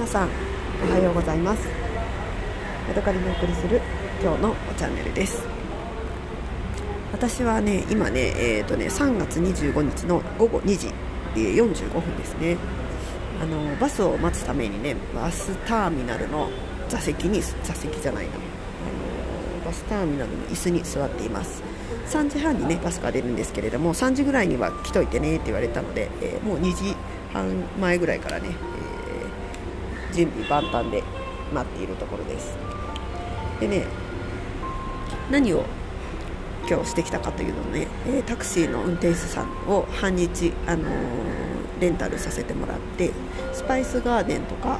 皆さんおはようございます。ヤドカリにお送りする今日のチャンネルです。私はね今ねえっ、ー、とね3月25日の午後2時45分ですね。あのバスを待つためにねバスターミナルの座席に座席じゃないな。あのバスターミナルの椅子に座っています。3時半にねバスが出るんですけれども3時ぐらいには来といてねって言われたので、えー、もう2時半前ぐらいからね、準備万端で待っているところですでね何を今日してきたかというのをね、えタクシーの運転手さんを半日、あのレンタルさせてもらってスパイスガーデンとか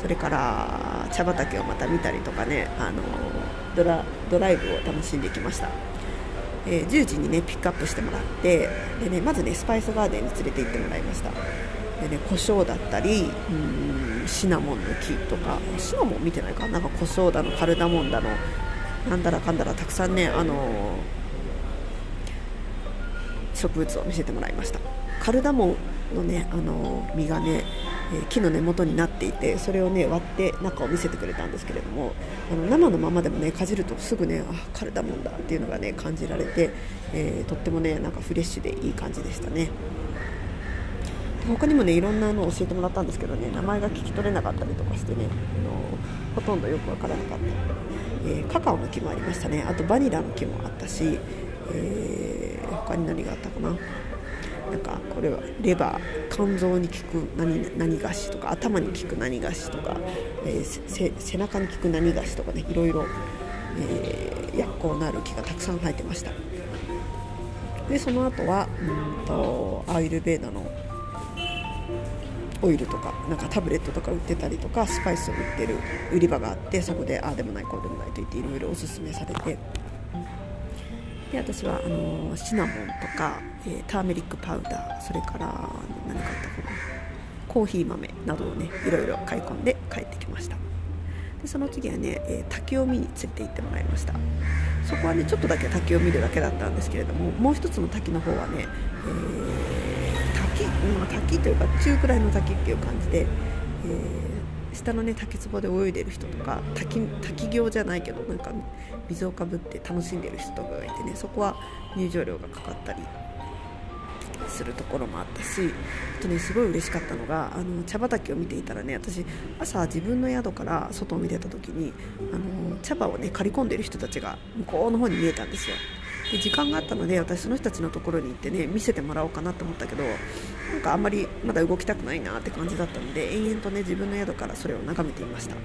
それから茶畑をまた見たりとかね、あのドラドライブを楽しんできました。えー、10時にねピックアップしてもらってで、ね、まずねスパイスガーデンに連れて行ってもらいました。でね胡椒だったりうんシナモンの木とかシナモン見てないか？なんか胡椒だのカルダモンだのなんだらかんだらたくさんねあのー、植物を見せてもらいました。カルダモンのねあの、実がねえ木の根元になっていてそれをね割って中を見せてくれたんですけれどもあの生のままでもねかじるとすぐねあカルダモンだっていうのがね感じられて、えー、とってもねなんかフレッシュでいい感じでしたね。他にもねいろんなのを教えてもらったんですけどね名前が聞き取れなかったりとかしてねあのほとんどよくわからなかった、えー、カカオの木もありましたね。あとバニラの木もあったし、えー、他に何があったかな。なんかこれはレバー肝臓に効く何何菓子とか頭に効く何菓子とか、えー、背中に効く何菓子とかねいろいろ、えー、薬効のある木がたくさん生えてました。でその後はうんとアイルベーダのオイルとかなんかタブレットとか売ってたりとかスパイスを売ってる売り場があってそこでああでもないこうでもないと言っていろいろおすすめされてで私はあのシナモンとか、えー、ターメリックパウダーそれから何かあったかなコーヒー豆などをねいろいろ買い込んで帰ってきました。でその次はね、えー、滝を見に連れて行ってもらいました。そこはねちょっとだけ滝を見るだけだったんですけれどももう一つの滝の方はね、えー、滝、まあ、滝というか中くらいの滝っていう感じで、えー下のね滝壺で泳いでる人とか滝滝行じゃないけどなんか水をかぶって楽しんでる人とかがいてねそこは入場料がかかったりするところもあったしあとねすごい嬉しかったのがあの茶畑を見ていたらね私朝自分の宿から外を見てた時にあの茶葉をね刈り込んでる人たちが向こうの方に見えたんですよ。で時間があったので私その人たちのところに行ってね見せてもらおうかなと思ったけどなんかあんまりまだ動きたくないなって感じだったので延々とね自分の宿からそれを眺めていました。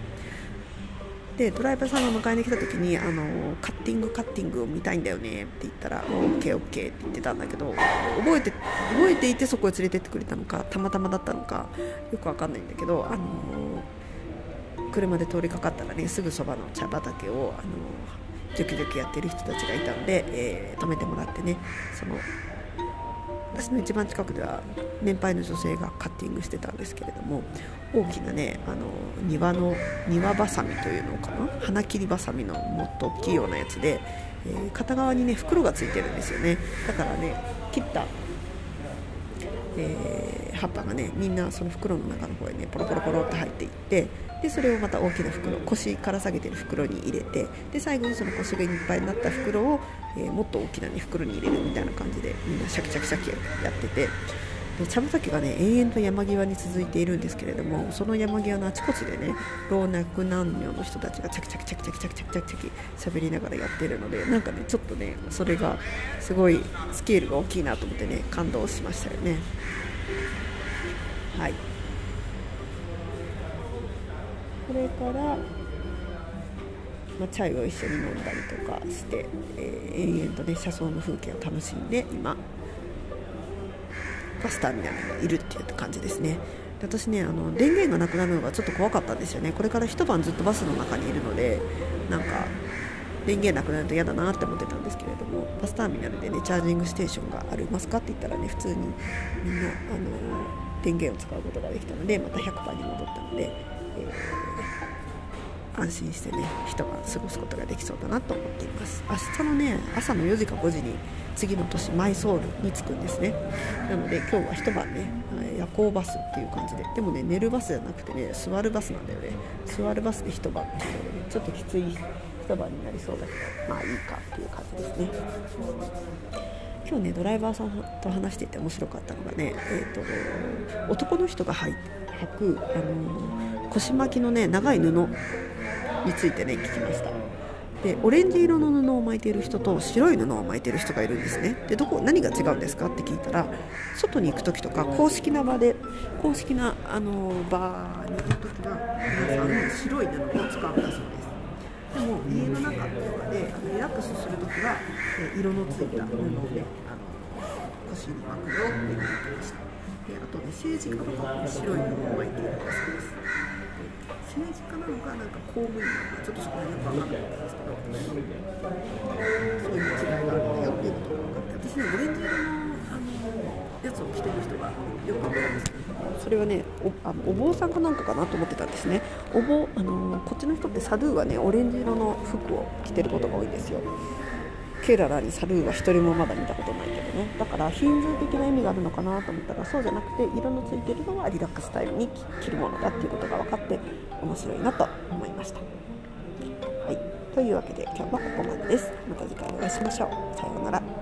でドライバーさんが迎えに来た時にあのカッティングカッティングを見たいんだよねって言ったら OKOK って言ってたんだけど覚えて覚えていてそこへ連れてってくれたのかたまたまだったのかよくわかんないんだけどあの車で通りかかったらねすぐそばの茶畑をあのジョキジョキやってる人たちがいたので、えー、止めてもらってねその私の一番近くでは年配の女性がカッティングしてたんですけれども大きなねあの庭の庭ばさみというのかな？花切りばさみのもっと大きいようなやつで、えー、片側にね袋がついてるんですよね。だからね切った、えー、葉っぱがねみんなその袋の中の方へねポロポロポロって入っていってでそれをまた大きな袋腰から下げてる袋に入れてで最後にその腰がいっぱいになった袋を、えー、もっと大きな、ね、袋に入れるみたいな感じでみんなシャキシャキシャキやっててで茶畑がね延々と山際に続いているんですけれどもその山際のあちこちでね老若男女の人たちがチャキチャキチャキチャキチャキチャキチャキチャキ喋りながらやってるのでなんかねちょっとねそれがすごいスケールが大きいなと思ってね感動しましたよね。はい。それから、まあ、チャイを一緒に飲んだりとかして、えー、延々とね車窓の風景を楽しんで今バスターミナルにいるっていう感じですね。私ねあの電源がなくなるのがちょっと怖かったんですよね。これから一晩ずっとバスの中にいるのでなんか電源なくなると嫌だなって思ってたんですけれどもバスターミナルでねチャージングステーションがありますかって言ったらね普通にみんなあの電源を使うことができたのでまた100%に戻ったので、えー、安心してね一晩過ごすことができそうだなと思っています。明日のね朝の4時か5時に次の都市マイソールに着くんですね。なので今日は一晩ねや行バスっていう感じででもね寝るバスじゃなくてね座るバスなんだよね。座るバスで一晩っていうので、ね、ちょっときつい一晩になりそうだけどまあいいかっていう感じですね。今日ねドライバーさんと話していて面白かったのがね、えーと、男の人が履く、あのー、腰巻きのね長い布についてね聞きました。でオレンジ色の布を巻いている人と白い布を巻いている人がいるんですね。でどこ何が違うんですかって聞いたら外に行く時とか公式な場で公式なあの場に行く時は皆さん白い布を使うんだそうです。でも家の中とかでリラックスする時は色のついた布をねあの腰に巻くよって言ってました。であとね政治家とかも白い布を巻いているんだそうです。政治家なのかなんか公務員なのかちょっとそこはよく分かんないんですけどそういう違いがあるのでよっていうことが分かって私ねオレンジ色のあのやつを着てる人がよく分かるそれはねおあのお坊さんかなんかかなと思ってたんですねお坊あのこっちの人ってサドゥはねオレンジ色の服を着てることが多いんですよケララにサルーは一人もまだ見たことないけどねだからヒンズー的な意味があるのかなと思ったらそうじゃなくて色のついてるのはリラックスタイムに着るものだっていうことが分かって面白いなと思いました。はい、というわけで今日はここまでです。また次回お会いしましょう。さようなら。